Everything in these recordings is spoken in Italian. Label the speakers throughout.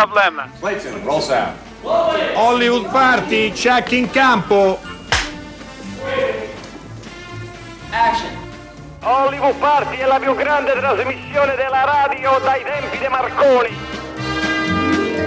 Speaker 1: No problem.
Speaker 2: Clayton, roll sound.
Speaker 3: Hollywood Party, check in campo.
Speaker 1: Hollywood Party è la più grande trasmissione della radio dai tempi di Marconi.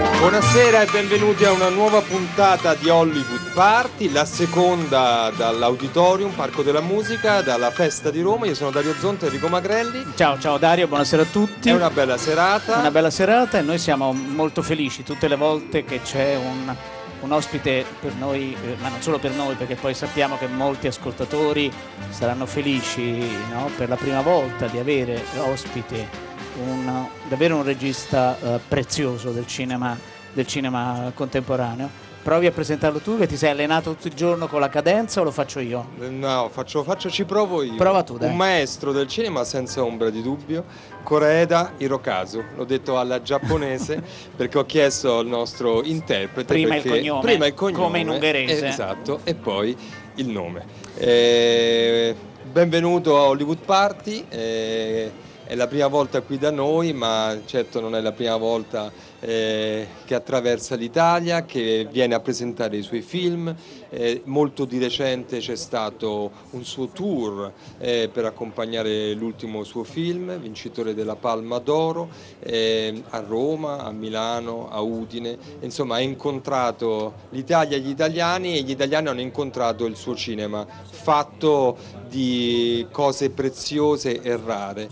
Speaker 4: Buonasera e benvenuti a una nuova puntata di Hollywood Party, la seconda dall'Auditorium, Parco della Musica, dalla Festa di Roma. Io sono Dario Zonta e Enrico Magrelli.
Speaker 5: Ciao, ciao Dario, buonasera a tutti.
Speaker 4: È una bella serata.
Speaker 5: Una bella serata e noi siamo molto felici tutte le volte che c'è un, un ospite per noi, eh, ma non solo per noi, perché poi sappiamo che molti ascoltatori saranno felici no? per la prima volta di avere ospite un, davvero un regista eh, prezioso del cinema, del cinema contemporaneo. Provi a presentarlo tu che ti sei allenato tutto il giorno con la cadenza o lo faccio io?
Speaker 4: No, faccio, faccio, ci provo io.
Speaker 5: Prova tu, dai.
Speaker 4: Un maestro del cinema senza ombra di dubbio, Koreeda Hirokazu. L'ho detto alla giapponese perché ho chiesto al nostro interprete.
Speaker 5: Prima il
Speaker 4: perché-
Speaker 5: cognome,
Speaker 4: prima il cognome,
Speaker 5: come in ungherese.
Speaker 4: esatto, e poi il nome. Eh, benvenuto a Hollywood Party. eh, è la prima volta qui da noi, ma certo non è la prima volta eh, che attraversa l'Italia, che viene a presentare i suoi film. Eh, molto di recente c'è stato un suo tour eh, per accompagnare l'ultimo suo film, vincitore della Palma d'Oro, eh, a Roma, a Milano, a Udine. Insomma, ha incontrato l'Italia e gli italiani e gli italiani hanno incontrato il suo cinema, fatto di cose preziose e rare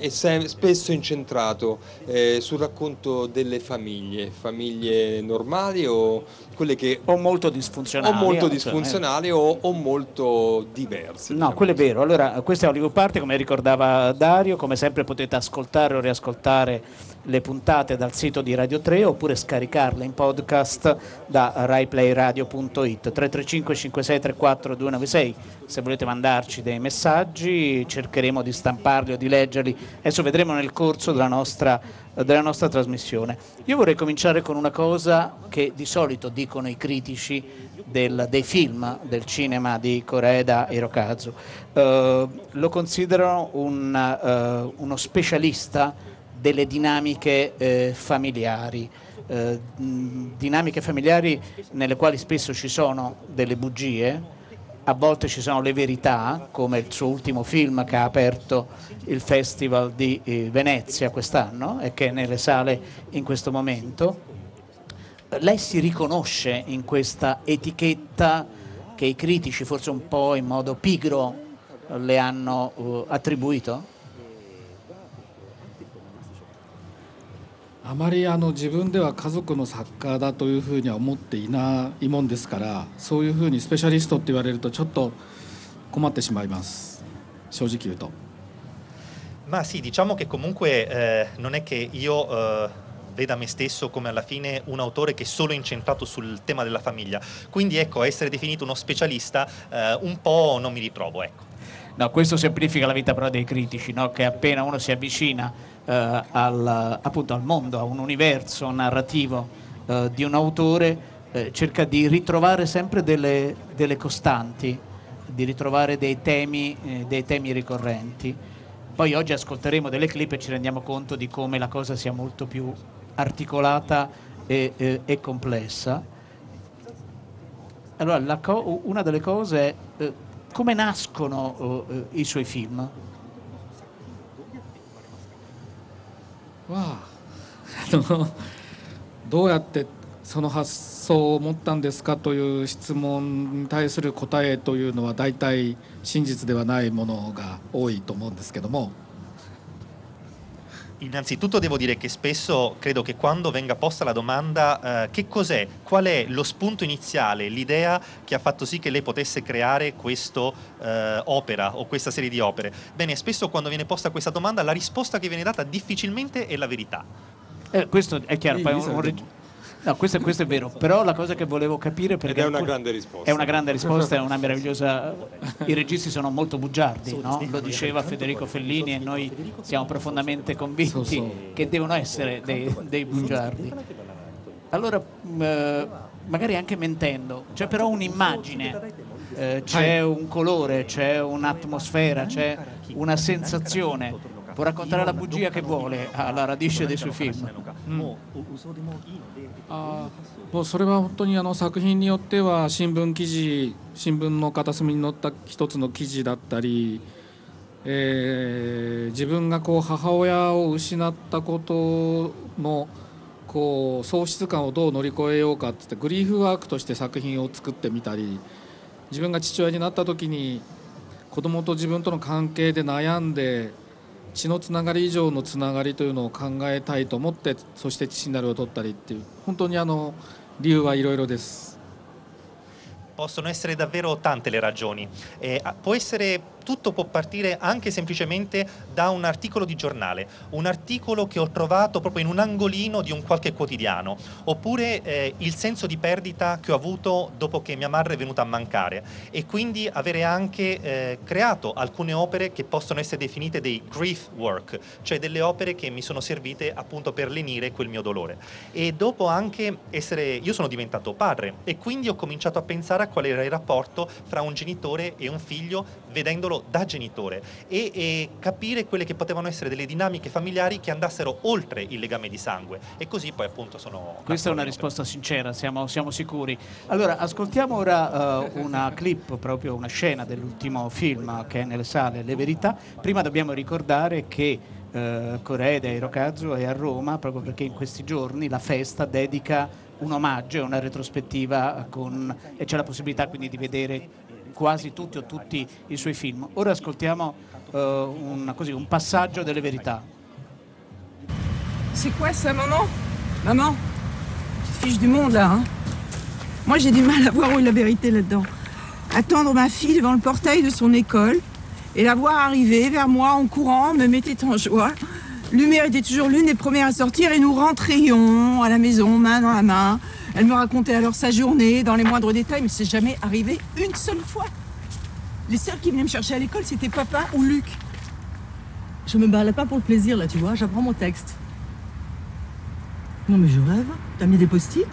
Speaker 4: eh, sem- spesso incentrato eh, sul racconto delle famiglie, famiglie normali o quelle che
Speaker 5: O molto disfunzionali.
Speaker 4: o molto
Speaker 5: eh,
Speaker 4: disfunzionali o, o molto diverse.
Speaker 5: No,
Speaker 4: diciamo
Speaker 5: quello è
Speaker 4: così.
Speaker 5: vero. Allora, questa è Hollywood Party, come ricordava Dario, come sempre potete ascoltare o riascoltare le puntate dal sito di Radio 3 oppure scaricarle in podcast da raiplayradio.it 335 5634 296 se volete mandarci dei messaggi cercheremo di stamparli o di leggerli. Adesso vedremo nel corso della nostra, della nostra trasmissione. Io vorrei cominciare con una cosa che di solito dicono i critici del- dei film del cinema di Koreeda Hirokazu. Eh, lo considerano un, eh, uno specialista delle dinamiche eh, familiari, eh, dinamiche familiari nelle quali spesso ci sono delle bugie, a volte ci sono le verità, come il suo ultimo film che ha aperto il Festival di eh, Venezia quest'anno e che è nelle sale in questo momento lei si riconosce in questa etichetta che i critici forse un po' in modo pigro le hanno eh, attribuito?
Speaker 6: あまりあの自分では家族の作家だというふうには思っていないもんですからそういうふうにスペシャリストって言われるとちょっと困ってしまいます正直言うと
Speaker 7: Ma sì, diciamo che comunque eh, non è che io eh, veda me stesso come alla fine un autore che è solo incentrato sul tema della famiglia. Quindi ecco, essere definito uno specialista eh, un po' non mi ritrovo, ecco.
Speaker 5: No, questo semplifica la vita però dei critici, no? che appena uno si avvicina eh, al, appunto al mondo, a un universo narrativo eh, di un autore, eh, cerca di ritrovare sempre delle, delle costanti, di ritrovare dei temi, eh, dei temi ricorrenti. Poi oggi ascolteremo delle clip e ci rendiamo conto di come la cosa sia molto più articolata e, e- e complessa. Allora, co- una delle cose è eh, come nascono uh, i suoi film?
Speaker 6: はあのどうやってその発想を持ったんですかという質問に対する答えというのは大体真実ではないものが多いと思うんですけども
Speaker 7: Innanzitutto devo dire che spesso credo che quando venga posta la domanda eh, che cos'è, qual è lo spunto iniziale, l'idea che ha fatto sì che lei potesse creare questa opera o questa serie di opere, bene, spesso quando viene posta questa domanda la risposta che viene data difficilmente è la verità.
Speaker 5: Eh, questo è chiaro, poi un- un no, questo, questo è vero, però la cosa che volevo capire perché
Speaker 4: Ed è una grande risposta.
Speaker 5: È una grande risposta, è una meravigliosa. I registi sono molto bugiardi, no? lo diceva Federico Fellini e noi siamo profondamente convinti che devono essere dei, dei bugiardi. Allora, mh, eh, magari anche mentendo, c'è però un'immagine, eh, c'è un colore, c'è un'atmosfera, c'è una sensazione può raccontare la bugia che vuole alla radice dei suoi film.
Speaker 7: もう
Speaker 6: それは本当にあの作品によっては新聞記事新聞の片隅に載った一つの記事だったり、えー自分がこう母親を失ったことのこう喪失感をどう乗り越えようかってってグリーフワークとして作品を作ってみたり自分が父親になった時に子供と自分との関係で悩んで血のつながり以上のつながりというのを考えたいと思ってそして父になるを取ったりっていう本当にあの理由はいろいろです。
Speaker 7: Possono essere davvero tante le ragioni. Eh, può essere, tutto può partire anche semplicemente da un articolo di giornale, un articolo che ho trovato proprio in un angolino di un qualche quotidiano, oppure eh, il senso di perdita che ho avuto dopo che mia madre è venuta a mancare e quindi avere anche eh, creato alcune opere che possono essere definite dei grief work, cioè delle opere che mi sono servite appunto per lenire quel mio dolore. E dopo anche essere, io sono diventato padre e quindi ho cominciato a pensare a qual era il rapporto fra un genitore e un figlio vedendolo da genitore e, e capire quelle che potevano essere delle dinamiche familiari che andassero oltre il legame di sangue e così poi appunto sono...
Speaker 5: Questa è una risposta sincera, siamo, siamo sicuri. Allora, ascoltiamo ora eh, una clip, proprio una scena dell'ultimo film che è nelle sale Le Verità. Prima dobbiamo ricordare che eh, Coreda e Rocazzo è a Roma proprio perché in questi giorni la festa dedica un omaggio e una retrospettiva con, e c'è la possibilità quindi di vedere quasi tutti o tutti i suoi film. Ora ascoltiamo eh, un, così, un passaggio delle verità.
Speaker 2: C'est quoi ça, maman? Maman? Tu te fiches du monde, là, hein? Moi, j'ai du mal à voir où est la vérité là-dedans. Attendre ma fille devant le portail de son école et la voir arriver vers moi en courant me mettait en joie. Lumière était toujours l'une des premières à sortir et nous rentrions à la maison, main dans la main. Elle me racontait alors sa journée dans les moindres détails, mais c'est jamais arrivé une seule fois. Les seuls qui venaient me chercher à l'école, c'était papa ou Luc.
Speaker 8: Je me balade pas pour le plaisir, là, tu vois, j'apprends mon texte. Non, mais je rêve. T'as mis des post-it?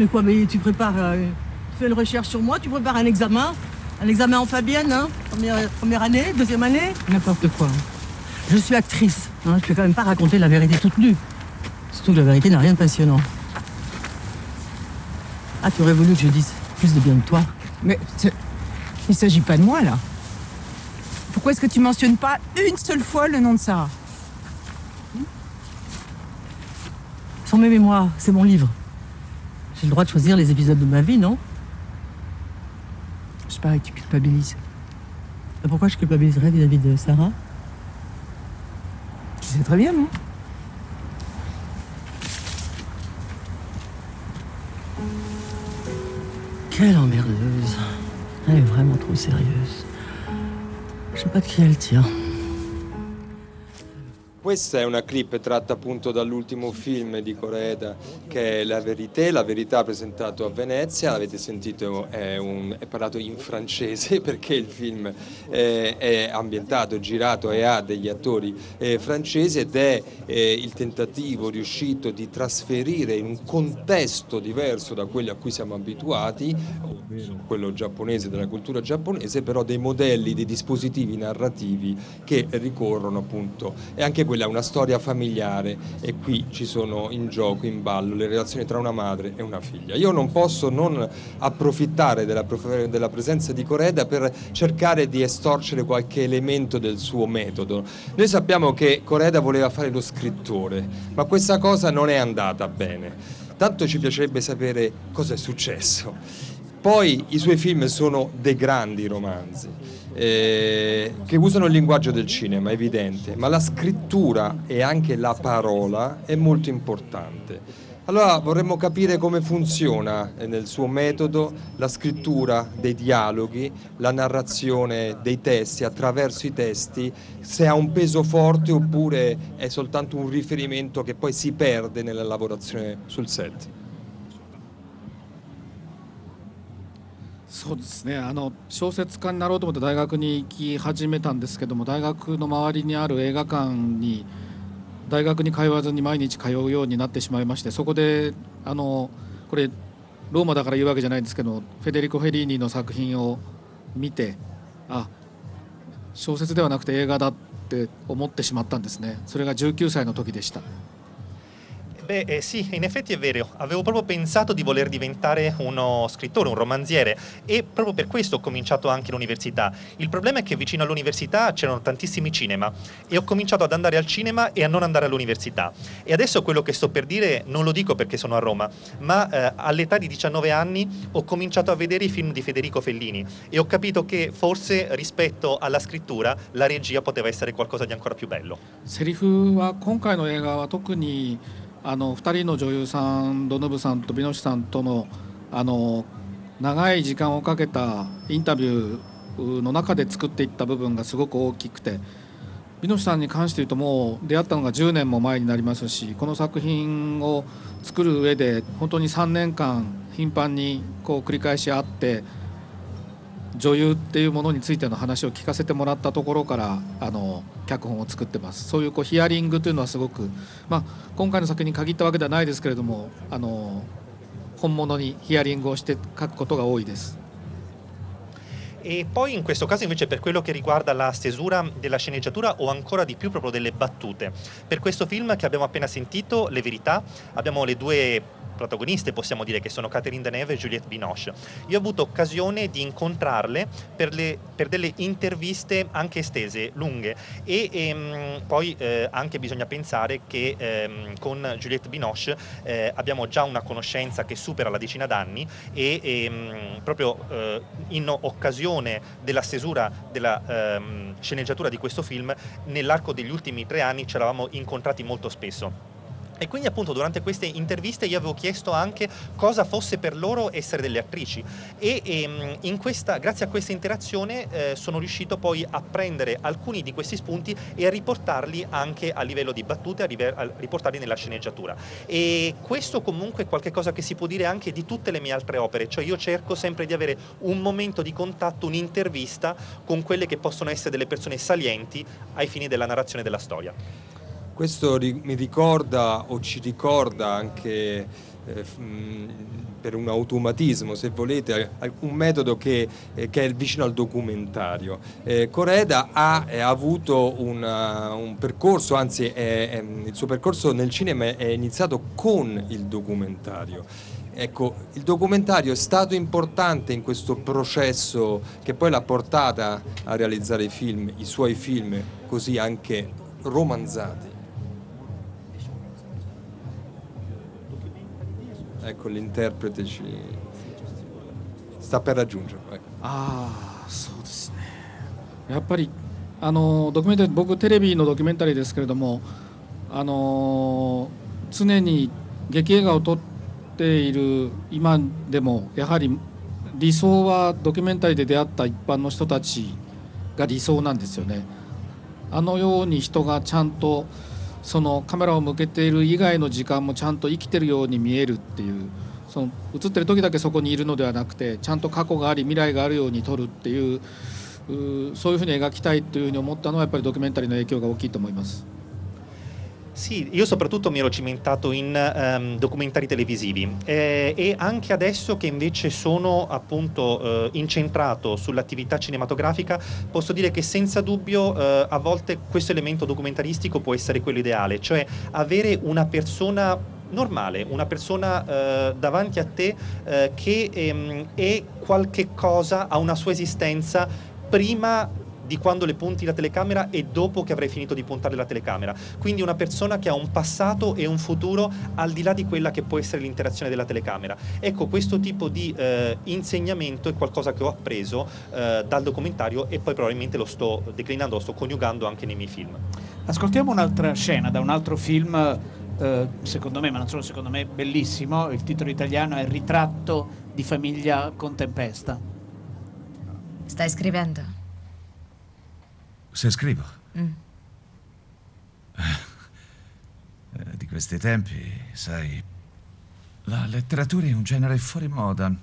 Speaker 8: Mais quoi, mais tu prépares. euh, tu fais une recherche sur moi, tu prépares un examen? Un examen en Fabienne, hein? Première, année, deuxième année? N'importe quoi. Je suis actrice, hein, je peux quand même pas raconter la vérité toute nue. Surtout que la vérité n'a rien de passionnant. Ah, tu aurais voulu que je dise plus de bien de toi
Speaker 2: Mais il ne s'agit pas de moi là. Pourquoi est-ce que tu mentionnes pas une seule fois le nom de Sarah
Speaker 8: Sans mes mémoires, c'est mon livre. J'ai le droit de choisir les épisodes de ma vie, non?
Speaker 2: Je parie que tu culpabilises.
Speaker 8: Et Pourquoi je culpabiliserais vis-à-vis de Sarah?
Speaker 2: Tu sais très bien, non?
Speaker 8: Quelle emmerdeuse. Elle est vraiment trop sérieuse. Je sais pas de qui elle tient.
Speaker 4: Questa è una clip tratta appunto dall'ultimo film di Coreda che è La Verité, La Verità presentato a Venezia, l'avete sentito è, un- è parlato in francese perché il film eh, è ambientato, girato e ha degli attori eh, francesi ed è eh, il tentativo riuscito di trasferire in un contesto diverso da quello a cui siamo abituati, quello giapponese, della cultura giapponese, però dei modelli, dei dispositivi narrativi che ricorrono appunto. E anche quella è una storia familiare e qui ci sono in gioco, in ballo le relazioni tra una madre e una figlia. Io non posso non approfittare della, della presenza di Coreda per cercare di estorcere qualche elemento del suo metodo. Noi sappiamo che Coreda voleva fare lo scrittore, ma questa cosa non è andata bene. Tanto ci piacerebbe sapere cosa è successo. Poi i suoi film sono dei grandi romanzi eh, che usano il linguaggio del cinema, è evidente, ma la scrittura e anche la parola è molto importante. Allora vorremmo capire come funziona eh, nel suo metodo la scrittura dei dialoghi, la narrazione dei testi attraverso i testi, se ha un peso forte oppure è soltanto un riferimento che poi si perde nella lavorazione sul set.
Speaker 6: そうですね。あの小説家になろうと思って大学に行き始めたんですけども大学の周りにある映画館に大学に通わずに毎日通うようになってしまいましてそこであのこれローマだから言うわけじゃないんですけどフェデリコ・フェリーニの作品を見てあ小説ではなくて映画だって思ってしまったんですね。それが19歳の時でした。
Speaker 7: Beh, eh, sì, in effetti è vero. Avevo proprio pensato di voler diventare uno scrittore, un romanziere e proprio per questo ho cominciato anche l'università. Il problema è che vicino all'università c'erano tantissimi cinema e ho cominciato ad andare al cinema e a non andare all'università. E adesso quello che sto per dire non lo dico perché sono a Roma, ma eh, all'età di 19 anni ho cominciato a vedere i film di Federico Fellini e ho capito che forse rispetto alla scrittura la regia poteva essere qualcosa di ancora più bello.
Speaker 6: セリフは今回の映画は特に あの2人の女優さんドノブさんと美濃さんとのあの長い時間をかけたインタビューの中で作っていった部分がすごく大きくて美濃さんに関して言うともう出会ったのが10年も前になりますしこの作品を作る上で本当に3年間頻繁にこう繰り返し会って女優っていうものについての話を聞かせてもらったところからあの脚本を作ってます。そういうこうヒアリングというのはすごく、まあ、今回の作品に限ったわけではないですけれどもあの本物にヒアリングをして書くことが多いです。
Speaker 7: E poi in questo caso invece per quello che riguarda la stesura della sceneggiatura ho ancora di più proprio delle battute. Per questo film che abbiamo appena sentito, Le Verità, abbiamo le due protagoniste, possiamo dire che sono Catherine Deneuve e Juliette Binoche. Io ho avuto occasione di incontrarle per, le, per delle interviste anche estese, lunghe e ehm, poi eh, anche bisogna pensare che ehm, con Juliette Binoche eh, abbiamo già una conoscenza che supera la decina d'anni e ehm, proprio eh, in occasione della stesura della ehm, sceneggiatura di questo film nell'arco degli ultimi tre anni ci eravamo incontrati molto spesso. E quindi appunto durante queste interviste io avevo chiesto anche cosa fosse per loro essere delle attrici e, ehm, in questa, grazie a questa interazione eh, sono riuscito poi a prendere alcuni di questi spunti e a riportarli anche a livello di battute, a, live- a riportarli nella sceneggiatura. E questo comunque è qualcosa che si può dire anche di tutte le mie altre opere, cioè io cerco sempre di avere un momento di contatto, un'intervista con quelle che possono essere delle persone salienti ai fini della narrazione della storia.
Speaker 4: Questo ri- mi ricorda o ci ricorda anche eh, mh, per un automatismo, se volete, un metodo che, eh, che è vicino al documentario. Eh, Coreda ha, eh, avuto una- un percorso, anzi è- è- il suo percorso nel cinema è iniziato con il documentario. Ecco, il documentario è stato importante in questo processo che poi l'ha portata a realizzare i film, i suoi film, così anche romanzati. Ecco, l'interprete ci sta per raggiungerlo. ecco.
Speaker 6: ああそうですねやっぱりあのドキュメンタリー僕テレビのドキュメンタリーですけれどもあの常に劇映画を撮っている今でもやはり理想はドキュメンタリーで出会った一般の人たちが理想なんですよね。あのように人がちゃんとそのカメラを向けている以外の時間もちゃんと生きてるように見えるっていうその映ってる時だけそこにいるのではなくてちゃんと過去があり未来があるように撮るっていううそういうふうに描きたいというふうに思ったのはやっぱりドキュメンタリーの影響が大きいと思います。
Speaker 7: Sì, io soprattutto mi ero cimentato in ehm, documentari televisivi eh, e anche adesso che invece sono appunto eh, incentrato sull'attività cinematografica posso dire che senza dubbio eh, a volte questo elemento documentaristico può essere quello ideale, cioè avere una persona normale, una persona eh, davanti a te eh, che ehm, è qualche cosa, ha una sua esistenza prima di quando le punti la telecamera e dopo che avrai finito di puntare la telecamera. Quindi una persona che ha un passato e un futuro al di là di quella che può essere l'interazione della telecamera. Ecco, questo tipo di eh, insegnamento è qualcosa che ho appreso eh, dal documentario e poi probabilmente lo sto declinando, lo sto coniugando anche nei miei film.
Speaker 5: Ascoltiamo un'altra scena da un altro film, eh, secondo me, ma non solo secondo me, bellissimo. Il titolo italiano è Ritratto di famiglia con tempesta.
Speaker 9: Stai scrivendo?
Speaker 10: Se scrivo.
Speaker 9: Mm.
Speaker 10: Eh, di questi tempi, sai, la letteratura è un genere fuori moda.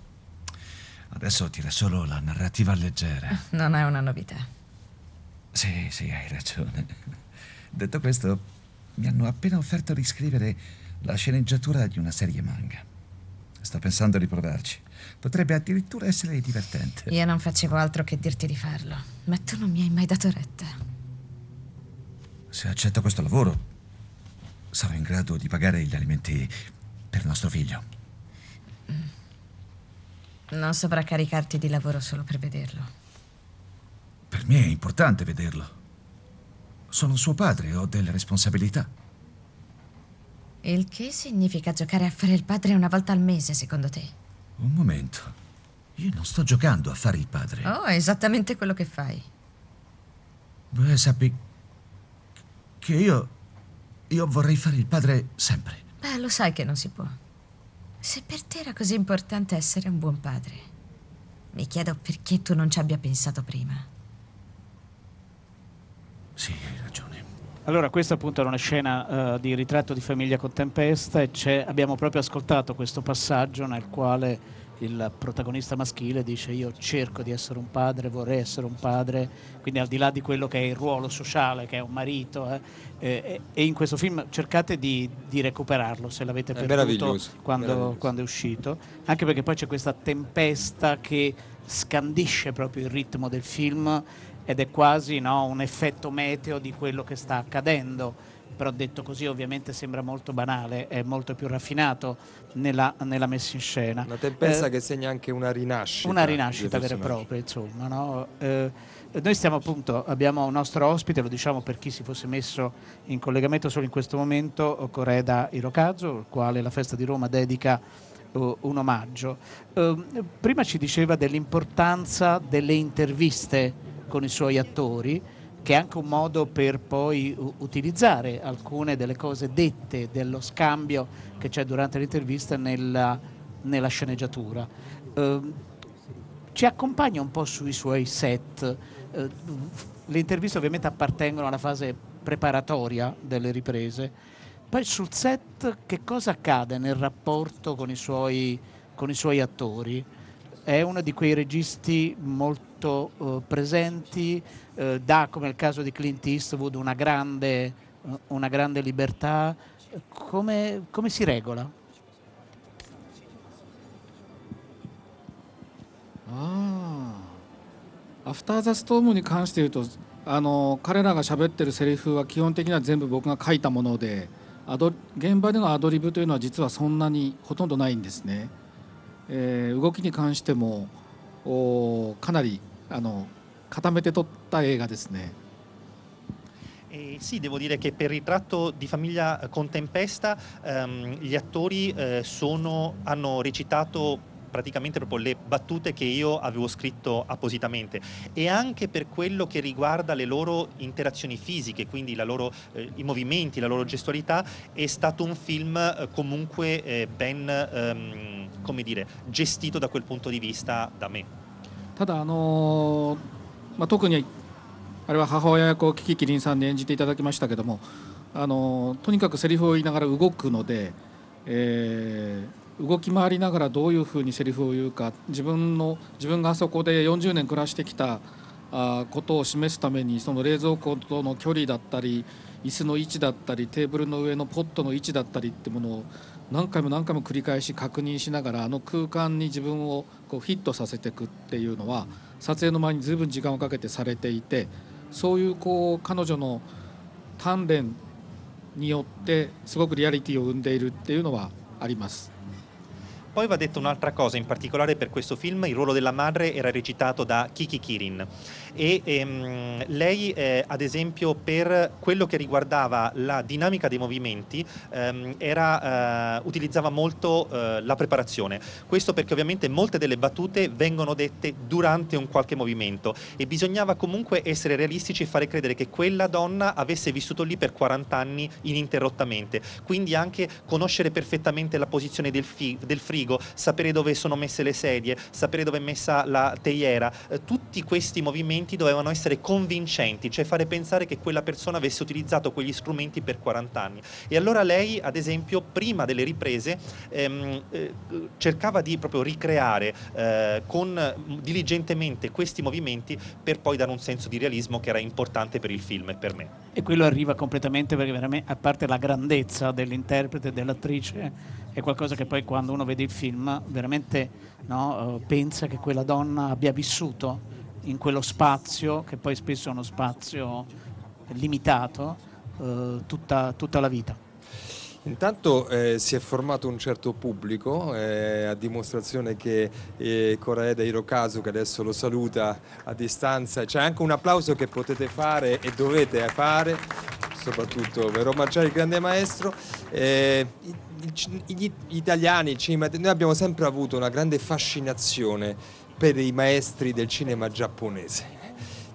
Speaker 10: Adesso tira solo la narrativa leggera.
Speaker 9: Non è una novità.
Speaker 10: Sì, sì, hai ragione. Detto questo, mi hanno appena offerto di scrivere la sceneggiatura di una serie manga. Sto pensando di provarci. Potrebbe addirittura essere divertente.
Speaker 9: Io non facevo altro che dirti di farlo, ma tu non mi hai mai dato retta.
Speaker 10: Se accetto questo lavoro, sarò in grado di pagare gli alimenti per nostro figlio.
Speaker 9: Non saprà caricarti di lavoro solo per vederlo.
Speaker 10: Per me è importante vederlo. Sono suo padre, ho delle responsabilità.
Speaker 9: Il che significa giocare a fare il padre una volta al mese, secondo te?
Speaker 10: Un momento. Io non sto giocando a fare il padre.
Speaker 9: Oh, è esattamente quello che fai.
Speaker 10: Beh, sappi che io. Io vorrei fare il padre sempre.
Speaker 9: Beh, lo sai che non si può. Se per te era così importante essere un buon padre, mi chiedo perché tu non ci abbia pensato prima.
Speaker 10: Sì, hai ragione.
Speaker 5: Allora, questa appunto era una scena eh, di ritratto di famiglia con tempesta e c'è- abbiamo proprio ascoltato questo passaggio nel quale il protagonista maschile dice io cerco di essere un padre, vorrei essere un padre, quindi al di là di quello che è il ruolo sociale, che è un marito, eh, eh, e in questo film cercate di, di recuperarlo se l'avete perduto
Speaker 4: meraviglioso,
Speaker 5: quando,
Speaker 4: meraviglioso.
Speaker 5: quando è uscito, anche perché poi c'è questa tempesta che scandisce proprio il ritmo del film ed è quasi no, un effetto meteo di quello che sta accadendo. Però detto così ovviamente sembra molto banale, è molto più raffinato nella, nella messa in scena.
Speaker 4: Una tempesta
Speaker 5: Eh,
Speaker 4: che segna anche una rinascita.
Speaker 5: una rinascita vera e propria, insomma. no? Eh, noi stiamo appunto, abbiamo un nostro ospite, lo diciamo per chi si fosse messo in collegamento solo in questo momento, Coreda Hirokazu, al quale la festa di Roma dedica eh, un omaggio. Eh, prima ci diceva dell'importanza delle interviste con i suoi attori, che è anche un modo per poi utilizzare alcune delle cose dette, dello scambio che c'è durante l'intervista nella, nella sceneggiatura. Eh, ci accompagna un po' sui suoi set. Eh, le interviste ovviamente appartengono alla fase preparatoria delle riprese. Poi sul set che cosa accade nel rapporto con i suoi, con i suoi attori? È uno di quei registi molto molto eh, presenti, eh, dà come nel caso di Clint Eastwood una grande, una grande libertà. Come, come si regola?
Speaker 6: ああアフター・ザ・ストームに関して言うとあの彼らが喋ってるセリフは基本的には全部僕が書いたものでアド現場でのアドリブというのは実はそんなにほとんどないんですね、えー動きに関してもおかなりあの固めて撮った映画ですね
Speaker 7: Eh, sì, devo dire che per il ritratto di famiglia con tempesta ehm, gli attori eh, sono- hanno recitato praticamente proprio le battute che io avevo scritto appositamente e anche per quello che riguarda le loro interazioni fisiche, quindi la loro, eh, i movimenti, la loro gestualità, è stato un film eh, comunque eh, ben ehm, come dire, gestito da quel punto di vista da me.
Speaker 6: ただあのまあ、特にあれは母親役をキキキリンさんに演じていただきましたけどもあのとにかくセリフを言いながら動くので、えー動き回りながらどういうふうにセリフを言うか自分の自分があそこで40年暮らしてきたあことを示すためにその冷蔵庫との距離だったり椅子の位置だったりテーブルの上のポットの位置だったりってものを何回も何回も繰り返し確認しながらあの空間に自分をこうフィットさせていくっていうのは撮影の前に随分時間をかけてされていてそういうこう彼女の鍛錬によってすごくリアリティを生んでいるっていうのはあります。
Speaker 7: Poi va detto un'altra cosa, in particolare per questo film il ruolo della madre era recitato da Kiki Kirin e ehm, lei eh, ad esempio per quello che riguardava la dinamica dei movimenti ehm, era, eh, utilizzava molto eh, la preparazione. Questo perché ovviamente molte delle battute vengono dette durante un qualche movimento e bisognava comunque essere realistici e fare credere che quella donna avesse vissuto lì per 40 anni ininterrottamente, quindi anche conoscere perfettamente la posizione del, fi- del frigo, sapere dove sono messe le sedie, sapere dove è messa la teiera, eh, tutti questi movimenti dovevano essere convincenti, cioè fare pensare che quella persona avesse utilizzato quegli strumenti per 40 anni. E allora lei, ad esempio, prima delle riprese ehm, eh, cercava di proprio ricreare eh, con, diligentemente questi movimenti per poi dare un senso di realismo che era importante per il film e per me.
Speaker 5: E quello arriva completamente perché veramente, a parte la grandezza dell'interprete dell'attrice, è qualcosa che poi quando uno vede il film veramente no, eh, pensa che quella donna abbia vissuto in quello spazio, che poi spesso è uno spazio limitato, eh, tutta, tutta la vita.
Speaker 4: Intanto eh, si è formato un certo pubblico, eh, a dimostrazione che eh, Koreeda Hirokazu, che adesso lo saluta a distanza, c'è anche un applauso che potete fare e dovete fare, soprattutto per omaggiare il grande maestro. Eh, gli italiani, cinema, noi abbiamo sempre avuto una grande fascinazione per i maestri del cinema giapponese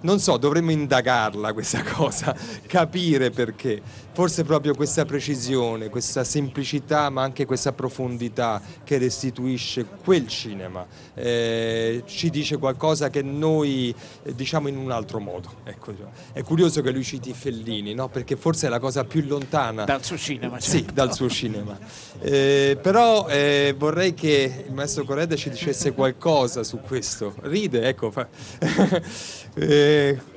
Speaker 4: non so, dovremmo indagarla questa cosa, capire perché. Forse proprio questa precisione, questa semplicità, ma anche questa profondità che restituisce quel cinema eh, ci dice qualcosa che noi eh, diciamo in un altro modo. Ecco, è curioso che lui citi Fellini, no? perché forse è la cosa più lontana
Speaker 5: dal suo cinema.
Speaker 4: Certo. Sì, dal suo cinema. Eh, però eh, vorrei che il maestro Correda ci dicesse qualcosa su questo. Ride, ecco. Fa...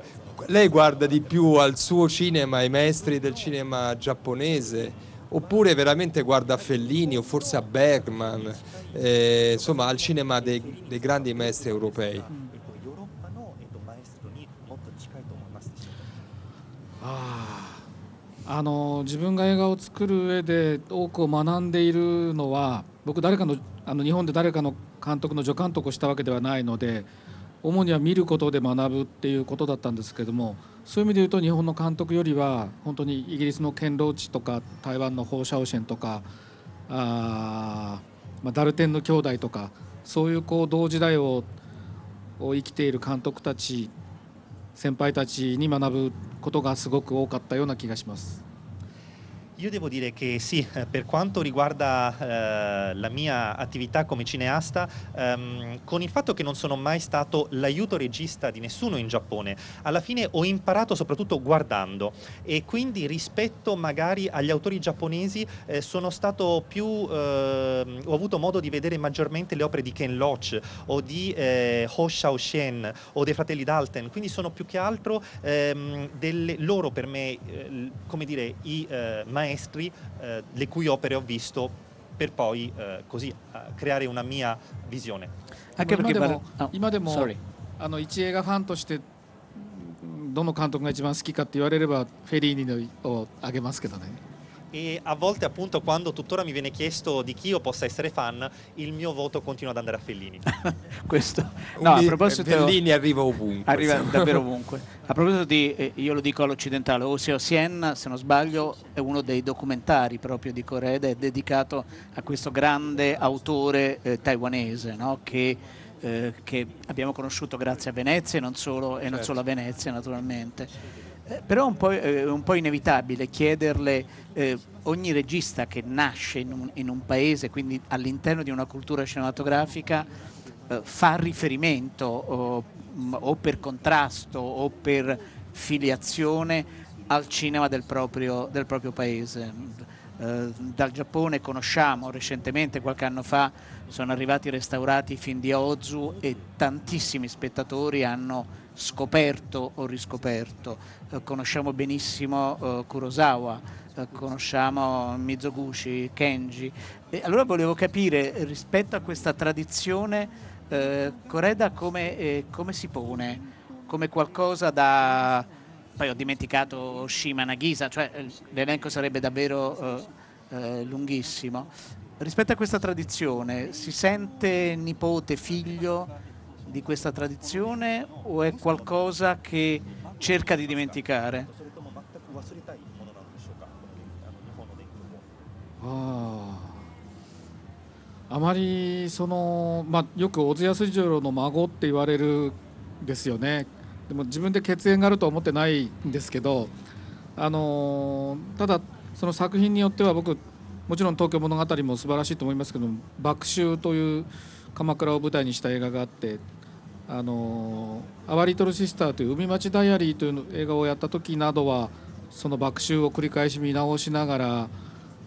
Speaker 4: Eh, lei guarda di più al suo cinema, ai maestri del cinema giapponese, oppure veramente guarda a Fellini o forse a Bergman, eh, insomma al cinema dei, dei grandi maestri europei?
Speaker 6: Ah, あの自分が映画を作る上で多くを学んでいるのは僕誰かのあの日本で誰かの監督の助監督をしたわけではないので 主には見ることで学ぶっていうことだったんですけどもそういう意味で言うと日本の監督よりは本当にイギリスのケンローチとか台湾のホー・シャオシェンとかあ、まあ、ダルテンの兄弟とかそういうこう同時代を生きている監督たち先輩たちに学ぶことがすごく多かったような気がします。
Speaker 7: Io devo dire che sì, eh, per quanto riguarda eh, la mia attività come cineasta, ehm, con il fatto che non sono mai stato l'aiuto regista di nessuno in Giappone, alla fine ho imparato soprattutto guardando e quindi rispetto magari agli autori giapponesi eh, sono stato più, eh, ho avuto modo di vedere maggiormente le opere di Ken Loach o di eh, Ho Xiaoshen o dei fratelli Dalton, quindi sono più che altro ehm, delle, loro per me, eh, come dire, i maestri maestri eh, le cui opere ho visto per poi eh, così creare una mia visione.
Speaker 6: Anche perché 今でも,、oh, 今でもあの一映画ファンとしてどの監督が一番好きかって言われればフェリーニのを挙げますけどね。
Speaker 7: E a volte appunto quando tuttora mi viene chiesto di chi io possa essere fan il mio voto continua ad andare a Fellini.
Speaker 5: Questo no, a proposito
Speaker 4: Fellini arriva ovunque
Speaker 5: arriva davvero ovunque. A proposito di eh, io lo dico all'occidentale Oseo Sien se non sbaglio è uno dei documentari proprio di Corea ed è dedicato a questo grande autore eh, taiwanese no? che eh, che abbiamo conosciuto grazie a Venezia e non solo, e non solo a certo. Venezia naturalmente eh, però è un, po', è un po' inevitabile chiederle, eh, ogni regista che nasce in un, in un, paese, quindi all'interno di una cultura cinematografica, eh, fa riferimento o, o, per contrasto o per filiazione al cinema del proprio, del proprio paese. Eh, dal Giappone conosciamo recentemente, qualche anno fa, sono arrivati restaurati i film di Ozu e tantissimi spettatori hanno scoperto o riscoperto. Eh, conosciamo benissimo eh, Kurosawa, eh, conosciamo Mizoguchi, Kenji. E allora volevo capire rispetto a questa tradizione eh, Coreda come, eh, come, si pone? Come qualcosa da... Poi ho dimenticato Shima Nagisa, cioè eh, l'elenco sarebbe davvero lunghissimo. Rispetto a questa tradizione, si sente nipote, figlio di questa tradizione o è qualcosa che cerca di dimenticare?
Speaker 6: Ah. あまりその、まあ、よく小津安二郎の孫って言われるんですよねでも自分で血縁があるとは思ってないんですけど、あのただその作品によっては僕もちろん「東京物語」も素晴らしいと思いますけど「爆秋」という鎌倉を舞台にした映画があってあの「アワリトルシスター」という「海町ダイアリー」という映画をやった時などはその爆臭を繰り返し見直しながら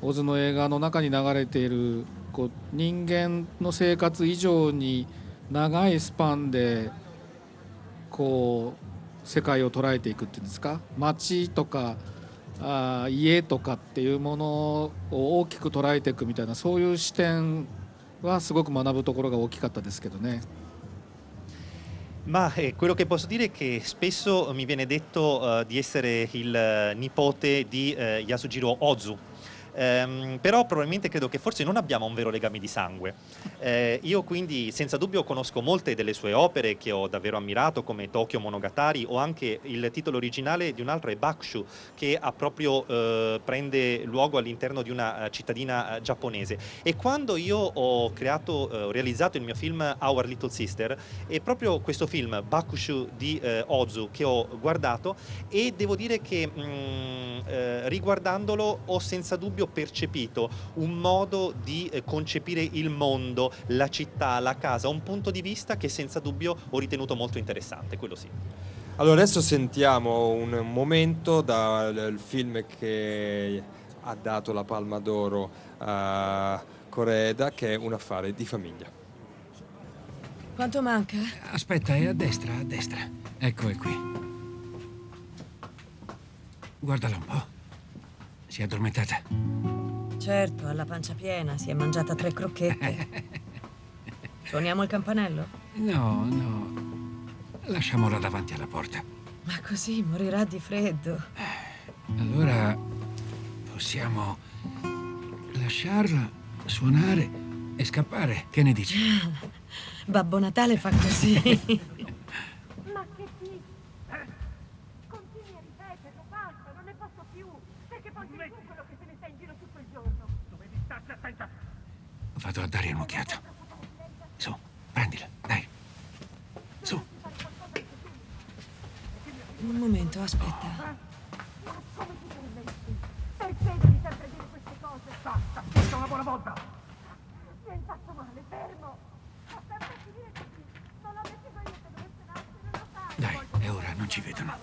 Speaker 6: オズの映画の中に流れているこう人間の生活以上に長いスパンでこう世界を捉えていくっていうんですか？街とかあ家とかっていうものを大きく捉えていくみたいなそういう視点はすごく学ぶところが大きかったですけどね。
Speaker 7: Ma eh, quello che posso dire è che spesso mi viene detto eh, di essere il eh, nipote di eh, Yasujiro Ozu. Ehm, però probabilmente credo che forse non abbiamo un vero legame di sangue. Eh, io quindi senza dubbio conosco molte delle sue opere che ho davvero ammirato come Tokyo Monogatari o anche il titolo originale di un altro è Bakushu che ha proprio eh, prende luogo all'interno di una eh, cittadina eh, giapponese e quando io ho creato eh, ho realizzato il mio film Our Little Sister è proprio questo film Bakushu di eh, Ozu che ho guardato e devo dire che mh, eh, riguardandolo ho senza dubbio percepito un modo di eh, concepire il mondo, la città, la casa, un punto di vista che senza dubbio ho ritenuto molto interessante, quello sì.
Speaker 4: Allora adesso sentiamo un momento dal film che ha dato la Palma d'Oro a Coreda che è un affare di famiglia.
Speaker 9: Quanto manca?
Speaker 11: Aspetta, è a destra, a destra. Ecco, è qui. Guardala un po'. Si è addormentata.
Speaker 9: Certo, ha la pancia piena, si è mangiata tre crocchette. Suoniamo il campanello?
Speaker 11: No, no. Lasciamola davanti alla porta.
Speaker 9: Ma così morirà di freddo.
Speaker 11: Allora possiamo lasciarla suonare e scappare. Che ne dici?
Speaker 9: Babbo Natale fa così.
Speaker 12: Ma che ti... Continui a ripeterlo, basta, non ne posso più. Perché poi sei tu quello che se ne sta in giro tutto il giorno. Dovevi starci attenta.
Speaker 11: Vado a dare un'occhiata. Su, prendila, dai. Su.
Speaker 9: Un momento, aspetta.
Speaker 12: Come ti permetti? Perché devi sempre dire queste cose? Basta, questa è una buona volta. Mi hai fatto male, fermo. Fa sempre finire così. Non l'ho deciso io che dovesse nascere, lo sai.
Speaker 11: Dai, è ora, non ci vedono.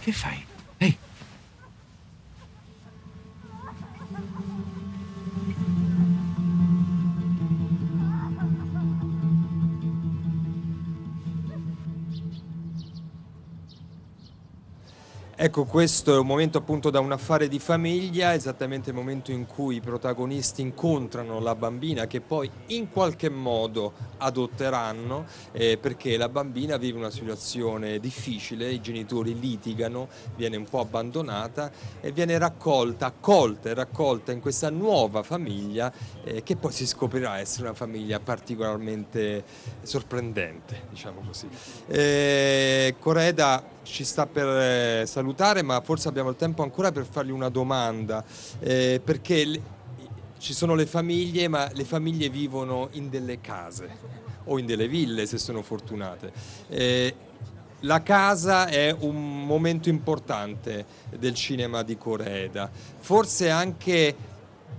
Speaker 11: Che fai?
Speaker 4: Ecco, questo è un momento appunto da un affare di famiglia, esattamente il momento in cui i protagonisti incontrano la bambina che poi in qualche modo adotteranno eh, perché la bambina vive una situazione difficile, i genitori litigano, viene un po' abbandonata e viene raccolta, accolta e raccolta in questa nuova famiglia eh, che poi si scoprirà essere una famiglia particolarmente sorprendente, diciamo così. Eh, Coreda ci sta per eh, salutare, ma forse abbiamo il tempo ancora per fargli una domanda, eh, perché le- ci sono le famiglie, ma le famiglie vivono in delle case o in delle ville se sono fortunate. Eh, la casa è un momento importante del cinema di Coreda, forse anche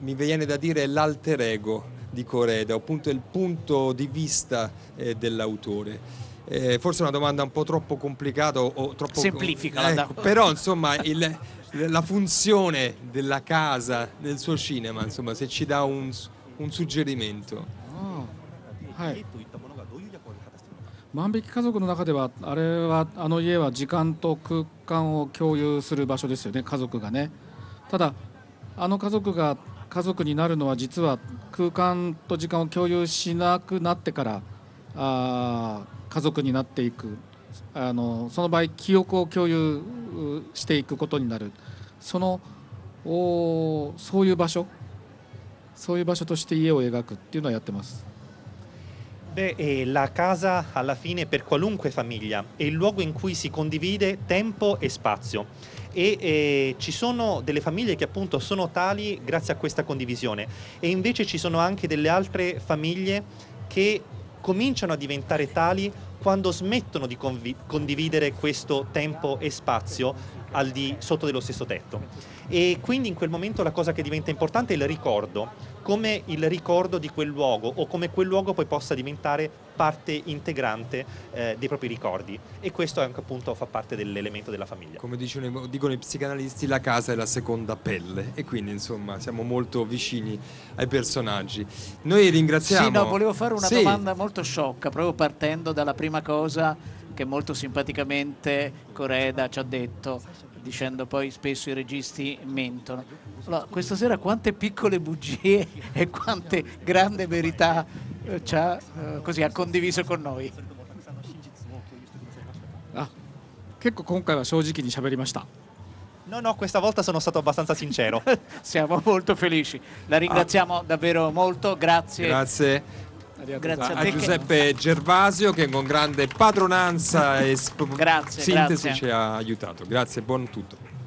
Speaker 4: mi viene da dire l'alter ego di Coreda, appunto il punto di vista eh, dell'autore. Eh, forse è una domanda un po' troppo complicata o, troppo...
Speaker 5: Semplificala,
Speaker 4: Ecco,
Speaker 5: dai.
Speaker 4: però insomma il- la funzione della casa nel suo cinema, insomma, se ci dà un, un suggerimento.
Speaker 6: はい万引き家族の中ではあれはあの家は時間と空間を共有する場所ですよね家族がねただあの家族が家族になるのは実は空間と時間を共有しなくなってからあー家族になっていくあのその場合記憶を共有うしていくことになるそのおそういう場所そういう場所として家を描くっていうのはやってます。
Speaker 7: Beh, eh, la casa alla fine per qualunque famiglia è il luogo in cui si condivide tempo e spazio e eh, ci sono delle famiglie che appunto sono tali grazie a questa condivisione e invece ci sono anche delle altre famiglie che cominciano a diventare tali quando smettono di condividere questo tempo e spazio al di sotto dello stesso tetto. E quindi in quel momento la cosa che diventa importante è il ricordo, come il ricordo di quel luogo o come quel luogo poi possa diventare parte integrante eh, dei propri ricordi. E questo anche appunto fa parte dell'elemento della famiglia.
Speaker 4: Come dicono, dicono i psicanalisti, la casa è la seconda pelle e quindi insomma siamo molto vicini ai personaggi. Noi ringraziamo...
Speaker 5: Sì, no, volevo fare una
Speaker 4: Sì.
Speaker 5: domanda molto sciocca, proprio partendo dalla prima cosa che molto simpaticamente Coreda ci ha detto, dicendo poi spesso i registi mentono. Allora, questa sera quante piccole bugie e quante grandi verità eh, ci ha, eh, così, ha condiviso con noi.
Speaker 6: あ結構今回は正直に喋りました
Speaker 7: No, no, questa volta sono stato abbastanza sincero.
Speaker 5: Siamo molto felici. La ringraziamo davvero molto, grazie.
Speaker 13: Grazie.
Speaker 5: Grazie a
Speaker 13: a Giuseppe Gervasio che con grande padronanza e sp-
Speaker 5: Grazie,
Speaker 13: sintesi
Speaker 5: grazie.
Speaker 13: ci ha aiutato. Grazie, buon tutto.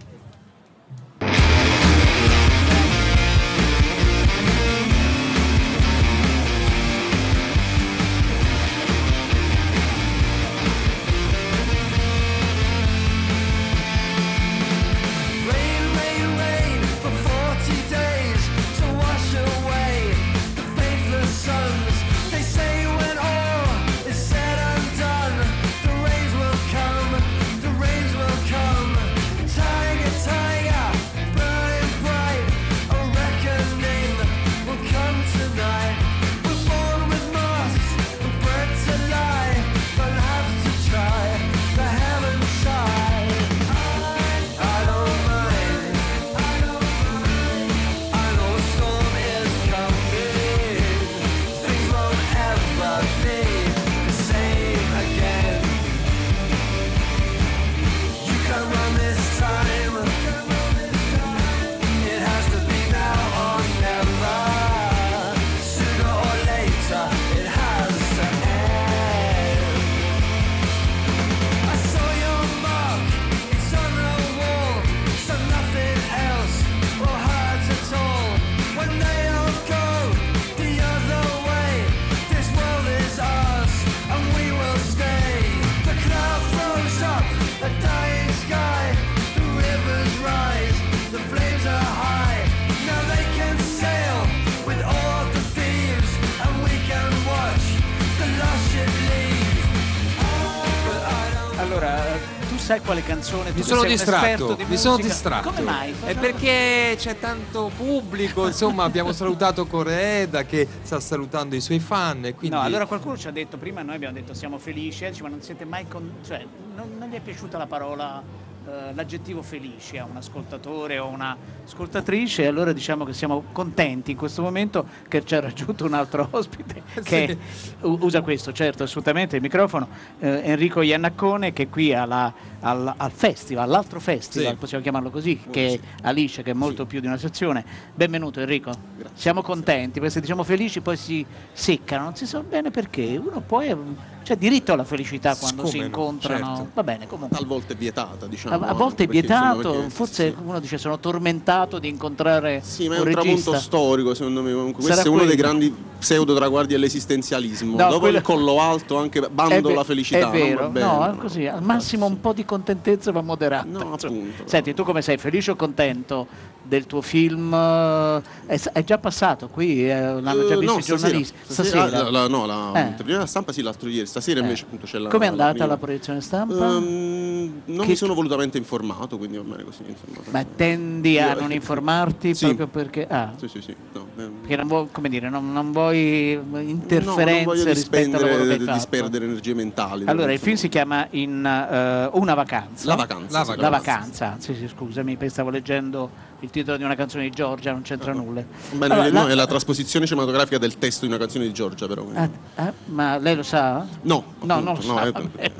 Speaker 5: Quale canzone? Tu
Speaker 13: Mi
Speaker 5: che
Speaker 13: sono
Speaker 5: sei
Speaker 13: distratto,
Speaker 5: di
Speaker 13: mi sono distratto.
Speaker 5: Come mai?
Speaker 13: È perché c'è tanto pubblico, insomma, abbiamo salutato Coreda che sta salutando i suoi fan e quindi
Speaker 5: No, allora qualcuno ci ha detto, prima noi abbiamo detto siamo felici, eh, ma non siete mai con... cioè non, non gli è piaciuta la parola, eh, l'aggettivo felici a un ascoltatore o una ascoltatrice, e allora diciamo che siamo contenti in questo momento che ci ha raggiunto un altro ospite che u- usa questo, certo, assolutamente il microfono, eh, Enrico Iannaccone che è qui alla- al, al festival, all'altro festival,
Speaker 14: Sì.
Speaker 5: possiamo chiamarlo così, che è Alice, che è molto più di una sezione. Benvenuto Enrico, siamo contenti, perché se diciamo felici poi si seccano, non si sa bene perché, uno poi c'è diritto alla felicità quando si
Speaker 14: Come no,
Speaker 5: incontrano,
Speaker 14: certo.
Speaker 5: va bene comunque.
Speaker 14: Talvolta è vietata,
Speaker 5: A,
Speaker 14: diciamo.
Speaker 5: a volte è vietato,
Speaker 14: perché-
Speaker 5: forse uno dice sono tormentato di incontrare
Speaker 14: Sì, ma è
Speaker 5: un
Speaker 14: un tramonto storico, secondo me. Comunque,
Speaker 5: Sarà
Speaker 14: questo è uno dei
Speaker 5: quello.
Speaker 14: grandi pseudo traguardi dell'esistenzialismo.
Speaker 5: No,
Speaker 14: Dopo
Speaker 5: quello-
Speaker 14: il collo alto, anche bando
Speaker 5: ve-
Speaker 14: la felicità.
Speaker 5: È vero, no,
Speaker 14: no.
Speaker 5: così, al massimo un po' di contentezza va moderata.
Speaker 14: No, appunto.
Speaker 5: Senti, tu come sei? Felice o contento del tuo film? eh, È, è già passato qui, eh, l'hanno già
Speaker 14: Eh,
Speaker 5: visto
Speaker 14: no,
Speaker 5: i giornalisti.
Speaker 14: Stasera, la, la- no, la
Speaker 5: Eh.
Speaker 14: prima stampa sì, l'altro ieri. Stasera invece appunto c'è la.
Speaker 5: Com'è
Speaker 14: la
Speaker 5: andata la proiezione stampa?
Speaker 14: Ehm, non
Speaker 5: Che-
Speaker 14: mi sono volutamente informato, quindi va bene così. Insomma.
Speaker 5: Ma tendi a
Speaker 14: Io-
Speaker 5: non informarti
Speaker 14: Sì.
Speaker 5: proprio perché... Ah,
Speaker 14: Sì, sì, sì. No, ehm,
Speaker 5: perché non vuoi, come dire, non, non vuoi
Speaker 14: no,
Speaker 5: interferenze
Speaker 14: non voglio
Speaker 5: rispetto al lavoro che hai fatto.
Speaker 14: disperdere energie mentali.
Speaker 5: Allora, il film si chiama in, eh, Una vacanza.
Speaker 14: La vacanza,
Speaker 5: La
Speaker 14: sì.
Speaker 5: vacanza. La vacanza. Sì, sì, scusami, stavo leggendo il titolo di una canzone di Giorgia, non c'entra nulla.
Speaker 14: Bene,
Speaker 5: Allora,
Speaker 14: no,
Speaker 5: la-
Speaker 14: è la trasposizione cinematografica del testo di una canzone di Giorgia, però.
Speaker 5: Ah, ah, ma lei lo sa?
Speaker 14: No,
Speaker 5: no, non lo
Speaker 14: appunto, no,
Speaker 5: sa.
Speaker 14: eh,
Speaker 5: va bene.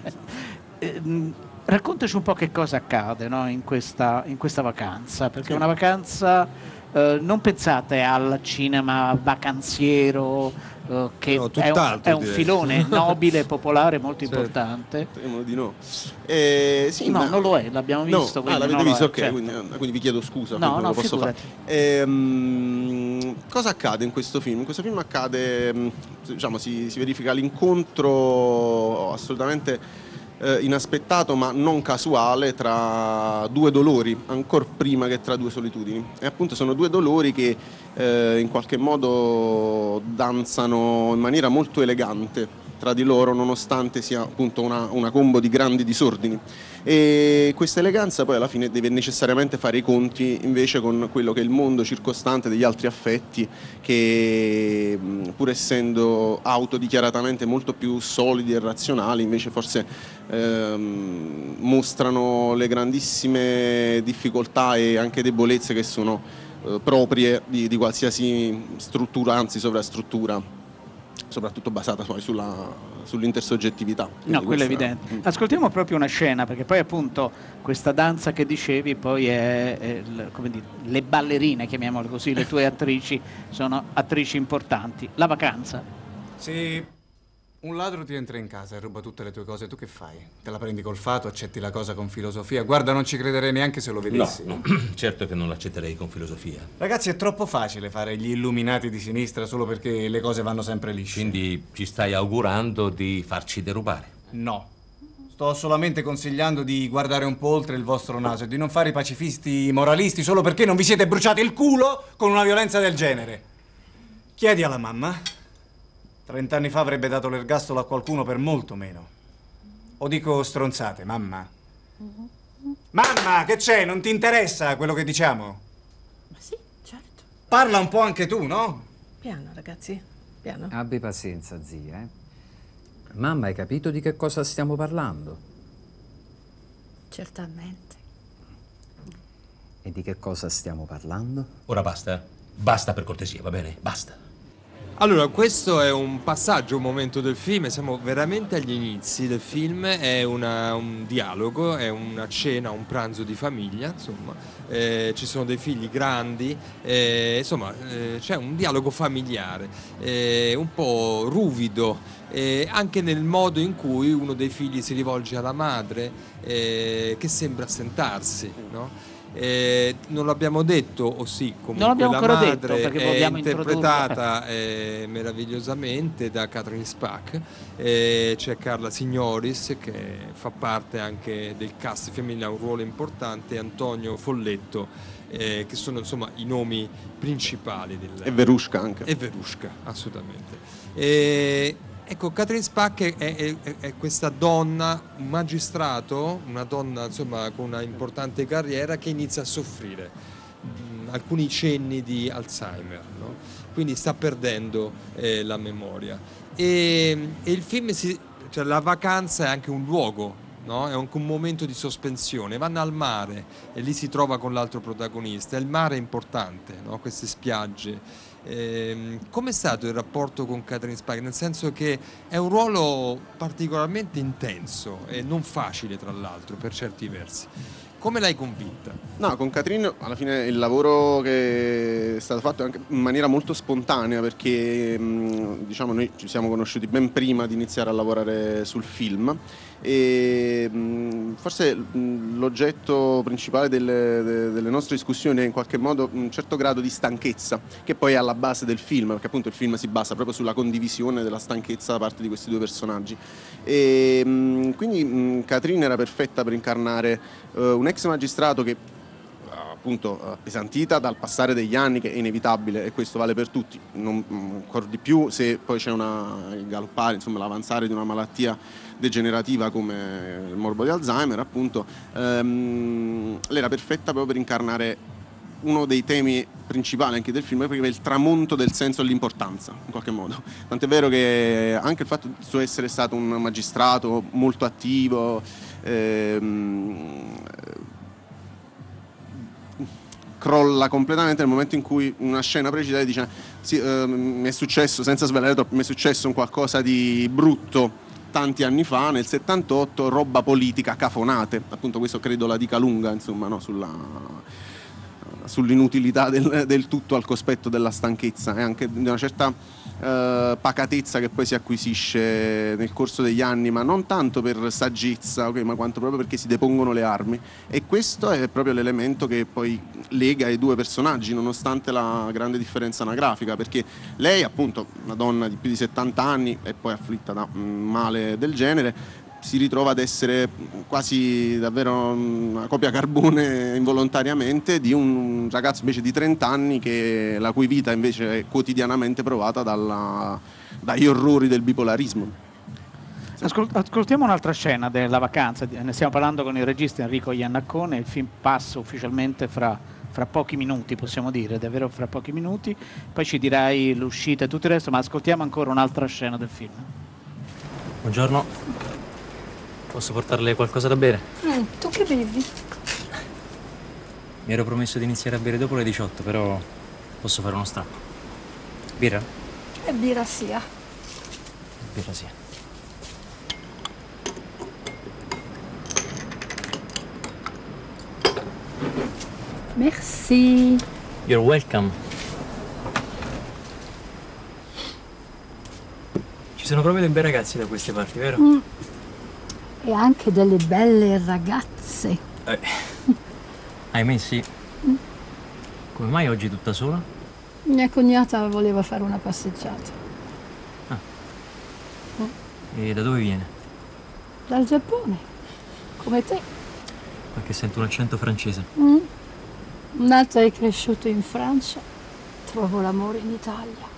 Speaker 5: Ehm, Raccontaci un po' che cosa accade no, in, questa, in questa vacanza, perché è una vacanza, eh, non pensate al cinema vacanziero, eh, che
Speaker 14: No,
Speaker 5: è un, è un filone nobile, popolare, molto
Speaker 14: Certo.
Speaker 5: importante.
Speaker 14: Speriamo di no. Eh, sì,
Speaker 5: No,
Speaker 14: ma-
Speaker 5: non lo è, l'abbiamo
Speaker 14: No,
Speaker 5: visto.
Speaker 14: ah,
Speaker 5: quindi
Speaker 14: l'avete visto? ok,
Speaker 5: certo.
Speaker 14: quindi, eh, quindi vi chiedo scusa.
Speaker 5: No, no,
Speaker 14: posso fare. Ehm, cosa accade in questo film? In questo film accade, mh, diciamo, si, si verifica l'incontro assolutamente eh, inaspettato ma non casuale tra due dolori, ancora prima che tra due solitudini. E appunto sono due dolori che eh, in qualche modo danzano in maniera molto elegante tra di loro nonostante sia appunto una, una combo di grandi disordini. E questa eleganza poi alla fine deve necessariamente fare i conti invece con quello che è il mondo circostante degli altri affetti che pur essendo autodichiaratamente molto più solidi e razionali invece forse ehm, mostrano le grandissime difficoltà e anche debolezze che sono eh, proprie di, di qualsiasi struttura, anzi sovrastruttura soprattutto basata poi sulla- sull'intersoggettività.
Speaker 5: No, quello è evidente. Ascoltiamo proprio una scena, perché poi appunto questa danza che dicevi, poi è, è dire, le ballerine, chiamiamole così, le tue attrici sono attrici importanti. La vacanza.
Speaker 15: Se un ladro ti entra in casa e ruba tutte le tue cose, tu che fai? Te la prendi col fato, accetti la cosa con filosofia? Guarda, non ci crederei neanche se lo
Speaker 16: No,
Speaker 15: vedessi.
Speaker 16: no, certo che non l'accetterei con filosofia.
Speaker 15: Ragazzi, è troppo facile fare gli illuminati di sinistra solo perché le cose vanno sempre lisce.
Speaker 16: Quindi ci stai augurando di farci derubare.
Speaker 15: No. Sto solamente consigliando di guardare un po' oltre il vostro naso e di non fare i pacifisti moralisti solo perché non vi siete bruciati il culo con una violenza del genere. Chiedi alla mamma. Trent'anni fa avrebbe dato l'ergastolo a qualcuno per molto meno. O dico stronzate, mamma. Mamma, che c'è? Non ti interessa quello che diciamo?
Speaker 8: Ma sì, certo.
Speaker 15: Parla un po' anche tu, no?
Speaker 8: Piano, ragazzi, piano.
Speaker 11: Abbi pazienza, zia. eh. Mamma, hai capito di che cosa stiamo parlando?
Speaker 17: Certamente.
Speaker 11: E di che cosa stiamo parlando?
Speaker 16: Ora basta. Basta per cortesia, va bene? Basta.
Speaker 4: Allora, questo è un passaggio, un momento del film, siamo veramente agli inizi del film, è una- un dialogo, è una cena, un pranzo di famiglia, insomma, eh, ci sono dei figli grandi, eh, insomma, eh, c'è un dialogo familiare, eh, un po' ruvido, eh, anche nel modo in cui uno dei figli si rivolge alla madre, eh, che sembra assentarsi, no? Eh, non l'abbiamo detto, o sì, comunque
Speaker 5: Non
Speaker 4: la
Speaker 5: detto,
Speaker 4: madre
Speaker 5: perché
Speaker 4: è interpretata eh, meravigliosamente da Catherine Spack. Eh, c'è Carla Signoris che fa parte anche del cast femminile, ha un ruolo importante, Antonio Folletto, eh, che sono insomma i nomi principali del...
Speaker 14: E Verushka anche.
Speaker 4: E Verushka, assolutamente. Ecco, Catherine Spack è, è- è- questa donna, un magistrato, una donna insomma con una importante carriera che inizia a soffrire mh, alcuni cenni di Alzheimer, no? quindi sta perdendo eh, la memoria. E, e il film, si, cioè la vacanza è anche un luogo, no? è anche un momento di sospensione. Vanno al mare e lì si trova con l'altro protagonista. Il mare è importante, no? queste spiagge. Ehm, Com'è stato il rapporto con Catherine Spack? Nel senso che è un ruolo particolarmente intenso e non facile, tra l'altro, per certi versi. Come l'hai convinta?
Speaker 14: No, con Catherine alla fine il lavoro che è stato fatto è anche in maniera molto spontanea perché mh, diciamo noi ci siamo conosciuti ben prima di iniziare a lavorare sul film e mh, forse mh, l'oggetto principale delle, de- delle nostre discussioni è in qualche modo un certo grado di stanchezza che poi è alla base del film perché appunto il film si basa proprio sulla condivisione della stanchezza da parte di questi due personaggi. E mh, quindi mh, Catherine era perfetta per incarnare eh, un ex magistrato che appunto appesantita dal passare degli anni che è inevitabile e questo vale per tutti, non, mm, ancora di più se poi c'è una, il galoppare, insomma l'avanzare di una malattia degenerativa come il morbo di Alzheimer appunto, ehm, lei era perfetta proprio per incarnare uno dei temi principali anche del film è il tramonto del senso e l'importanza in qualche modo. Tant'è vero che anche il fatto di suo essere stato un magistrato molto attivo ehm, crolla completamente nel momento in cui una scena precisa dice sì, eh, mi è successo, senza svelare troppo, mi è successo un qualcosa di brutto tanti anni fa, nel 78, roba politica, cafonate, appunto questo credo la dica lunga insomma, no, sulla, sull'inutilità del, del tutto al cospetto della stanchezza e anche di una certa eh, pacatezza che poi si acquisisce nel corso degli anni, ma non tanto per saggezza, ok, ma quanto proprio perché si depongono le armi. E questo è proprio l'elemento che poi lega i due personaggi, nonostante la grande differenza anagrafica, perché lei, appunto, una donna di più di 70 anni e poi afflitta da un male del genere, si ritrova ad essere quasi davvero una copia carbone involontariamente di un ragazzo invece di 30 anni che, la cui vita invece è quotidianamente provata dalla- dagli orrori del bipolarismo.
Speaker 5: Ascol- ascoltiamo un'altra scena della vacanza, ne stiamo parlando con il regista Enrico Iannaccone, il film passa ufficialmente fra, fra pochi minuti, possiamo dire, davvero fra pochi minuti, poi ci dirai l'uscita e tutto il resto, ma ascoltiamo ancora un'altra scena del film.
Speaker 18: Buongiorno. Posso portarle qualcosa da bere?
Speaker 17: Mm, tu che bevi?
Speaker 18: Mi ero promesso di iniziare a bere dopo le 18, però posso fare uno strappo. Birra?
Speaker 17: E birra sia.
Speaker 18: Birra sia.
Speaker 17: Merci.
Speaker 18: You're welcome. Ci sono proprio dei bei ragazzi da queste parti, vero?
Speaker 17: Mm. E anche delle belle ragazze.
Speaker 18: Eh. Ahimè sì.
Speaker 17: Mm.
Speaker 18: Come mai oggi tutta sola?
Speaker 17: Mia cognata voleva fare una passeggiata.
Speaker 18: E da dove viene?
Speaker 17: Dal Giappone. Come te.
Speaker 18: Perché sento un accento francese.
Speaker 17: Mm. Nato e cresciuto in Francia, trovo l'amore in Italia.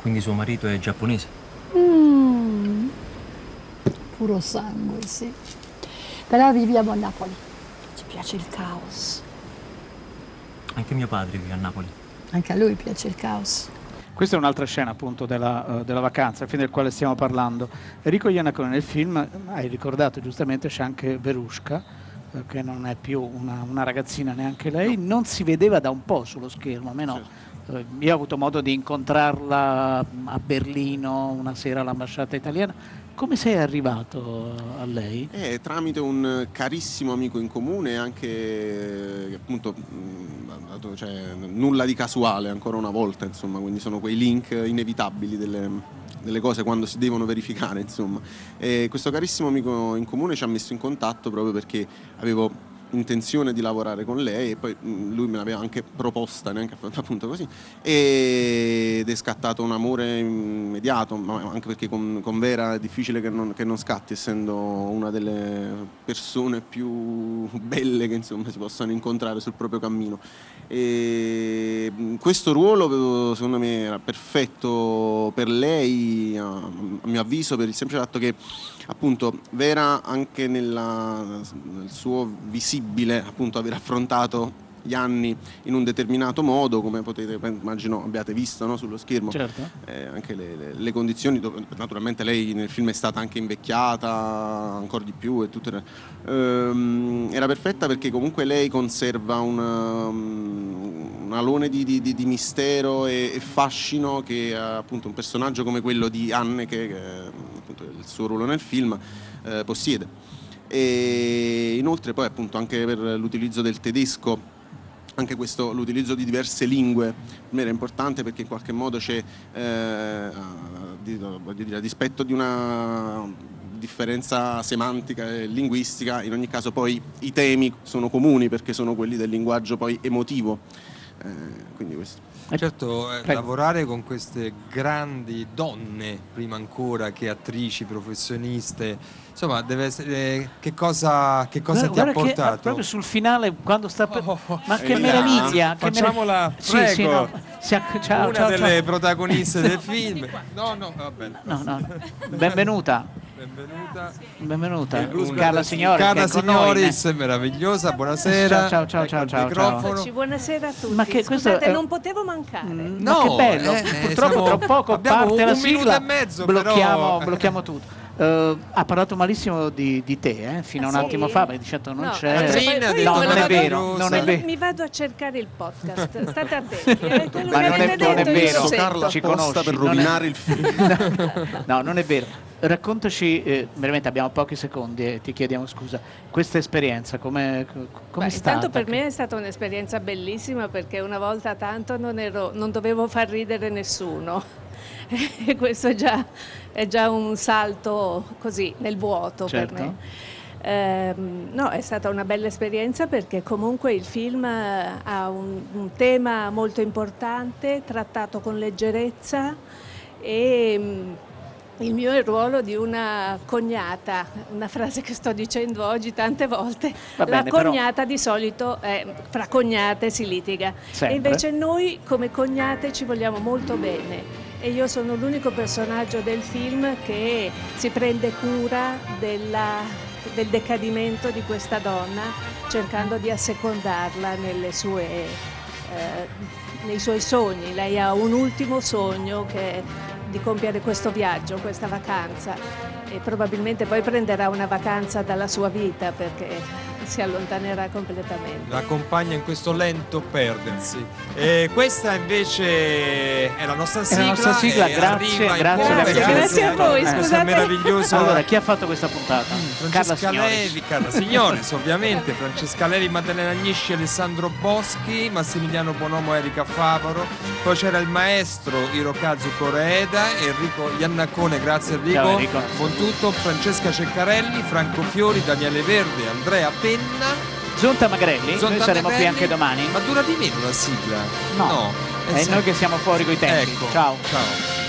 Speaker 18: Quindi suo marito è giapponese.
Speaker 17: Mm. Puro sangue, sì. Però viviamo a Napoli. Ci piace il caos.
Speaker 18: Anche mio padre vive a Napoli.
Speaker 17: Anche a lui piace il caos.
Speaker 5: Questa è un'altra scena appunto della, eh, della vacanza, il film del quale stiamo parlando. Enrico Iannacone nel film, eh, hai ricordato giustamente, c'è anche Verushka, eh, che non è più una, una ragazzina neanche lei, non si vedeva da un po' sullo schermo, almeno eh, io ho avuto modo di incontrarla a Berlino una sera all'ambasciata italiana. Come sei arrivato a lei?
Speaker 14: Eh, tramite un carissimo amico in comune, anche che appunto dato- cioè, nulla di casuale ancora una volta, insomma, quindi sono quei link inevitabili delle, delle cose quando si devono verificare, insomma. E questo carissimo amico in comune ci ha messo in contatto proprio perché avevo intenzione di lavorare con lei e poi mh, lui me l'aveva anche proposta, neanche appunto così, ed è scattato un amore immediato, anche perché con, con Vera è difficile che non, che non scatti, essendo una delle persone più belle che insomma si possano incontrare sul proprio cammino. E mh, questo ruolo secondo me era perfetto per lei, a mio avviso, per il semplice fatto che appunto Vera anche nella- nel suo visibile appunto aver affrontato gli anni in un determinato modo, come potete, immagino abbiate visto no, sullo schermo,
Speaker 5: Certo.
Speaker 14: eh, anche le, le- le condizioni, dove naturalmente lei nel film è stata anche invecchiata ancora di più e tutto. Ehm, era perfetta perché comunque lei conserva una- un alone di, di- di- di mistero e, e fascino che appunto un personaggio come quello di Anne, che, che appunto il suo ruolo nel film, eh, possiede. E inoltre poi appunto anche per l'utilizzo del tedesco anche questo, l'utilizzo di diverse lingue per me era importante perché in qualche modo c'è, eh, dire, a dispetto di una differenza semantica e linguistica, in ogni caso poi i temi sono comuni perché sono quelli del linguaggio poi emotivo. Eh, quindi questo.
Speaker 13: Certo, eh,
Speaker 14: Prego.
Speaker 13: lavorare con queste grandi donne, prima ancora che attrici, professioniste, insomma, deve essere. Che cosa, che cosa
Speaker 5: Guarda-
Speaker 13: ti ha
Speaker 5: guarda che,
Speaker 13: portato?
Speaker 5: eh, proprio sul finale, quando sta per... Ma che
Speaker 13: eh,
Speaker 5: meraviglia! Che
Speaker 13: facciamola,
Speaker 5: merav- Sì, sì,
Speaker 13: prego.
Speaker 5: no. Acc- ciao,
Speaker 13: Una
Speaker 5: ciao,
Speaker 13: delle
Speaker 5: ciao.
Speaker 13: protagoniste del film. No, no, va bene.
Speaker 5: No, no. Benvenuta.
Speaker 13: Benvenuta.
Speaker 5: Benvenuta.
Speaker 13: Eh,
Speaker 5: Carla Signori.
Speaker 13: Carla Signoris, meravigliosa, buonasera.
Speaker 5: Ciao, ciao, ciao,
Speaker 13: Ecco
Speaker 5: ciao, ciao.
Speaker 19: Buonasera a tutti.
Speaker 5: Ma che questo
Speaker 19: Scusate,
Speaker 5: è-
Speaker 19: non potevo mancare.
Speaker 5: Ma che bello,
Speaker 13: eh,
Speaker 5: purtroppo
Speaker 13: siamo-
Speaker 5: tra poco
Speaker 13: abbiamo
Speaker 5: parte
Speaker 13: un
Speaker 5: la
Speaker 13: minuto
Speaker 5: sigla,
Speaker 13: e mezzo,
Speaker 5: blocchiamo,
Speaker 13: però-
Speaker 5: blocchiamo tutto. Eh, ha parlato malissimo di, di te, eh, fino a un
Speaker 19: sì?
Speaker 5: attimo fa, mi dicendo non
Speaker 19: No,
Speaker 5: c'è.
Speaker 19: eh, poi
Speaker 5: no, non è vero, non è vero.
Speaker 19: Mi vado a cercare il podcast, state attenti. eh,
Speaker 5: Ma
Speaker 19: che
Speaker 5: non è, non è vero,
Speaker 19: sento.
Speaker 5: ci conosci.
Speaker 14: per
Speaker 5: non è-
Speaker 14: rovinare il film.
Speaker 5: no, non è vero. Raccontaci, eh, veramente abbiamo pochi secondi e ti chiediamo scusa, questa esperienza come come è stata?
Speaker 19: intanto per me è stata un'esperienza bellissima perché una volta tanto non, ero- non dovevo far ridere nessuno e questo è già, è già un salto così nel vuoto
Speaker 5: Certo.
Speaker 19: per me. Ehm, no, è stata una bella esperienza perché comunque il film eh, ha un, un tema molto importante, trattato con leggerezza e mm, il mio è il ruolo di una cognata, una frase che sto dicendo oggi tante volte.
Speaker 5: Va
Speaker 19: La
Speaker 5: bene, però-
Speaker 19: cognata di solito, eh, fra cognate si litiga.
Speaker 5: Sempre.
Speaker 19: E invece noi come cognate ci vogliamo molto bene. E io sono l'unico personaggio del film che si prende cura della- del decadimento di questa donna, cercando di assecondarla sue, eh, nei suoi sogni. Lei ha un ultimo sogno che è di compiere questo viaggio, questa vacanza e probabilmente poi prenderà una vacanza dalla sua vita perché si allontanerà completamente.
Speaker 4: La accompagna in questo lento perdersi. E questa invece è la nostra
Speaker 5: È
Speaker 4: sigla.
Speaker 5: la nostra sigla, grazie, grazie, grazie,
Speaker 19: Grazie a voi,
Speaker 4: questa
Speaker 19: scusate.
Speaker 4: meravigliosa
Speaker 5: Allora, chi ha fatto questa puntata? Carla
Speaker 4: Francesca
Speaker 5: Signori.
Speaker 4: Levi, Carla Signoris, ovviamente, Francesca Levi, Maddalena Agnisci, Alessandro Boschi, Massimiliano Bonomo, Erika Favaro, poi c'era il maestro Hirokazu Koreeda, Enrico Iannacone, grazie Enrico,
Speaker 5: Ciao, Enrico.
Speaker 4: buon tutto, Francesca Ceccarelli, Franco Fiori, Daniele Verde, Andrea Penna,
Speaker 5: Zonta Magrelli, noi
Speaker 4: Zonta
Speaker 5: saremo qui
Speaker 4: Magrelli.
Speaker 5: anche domani.
Speaker 4: Ma dura di meno la sigla?
Speaker 5: No,
Speaker 4: è
Speaker 5: è noi che siamo fuori coi tempi.
Speaker 4: Ecco.
Speaker 5: Ciao.
Speaker 4: Ciao.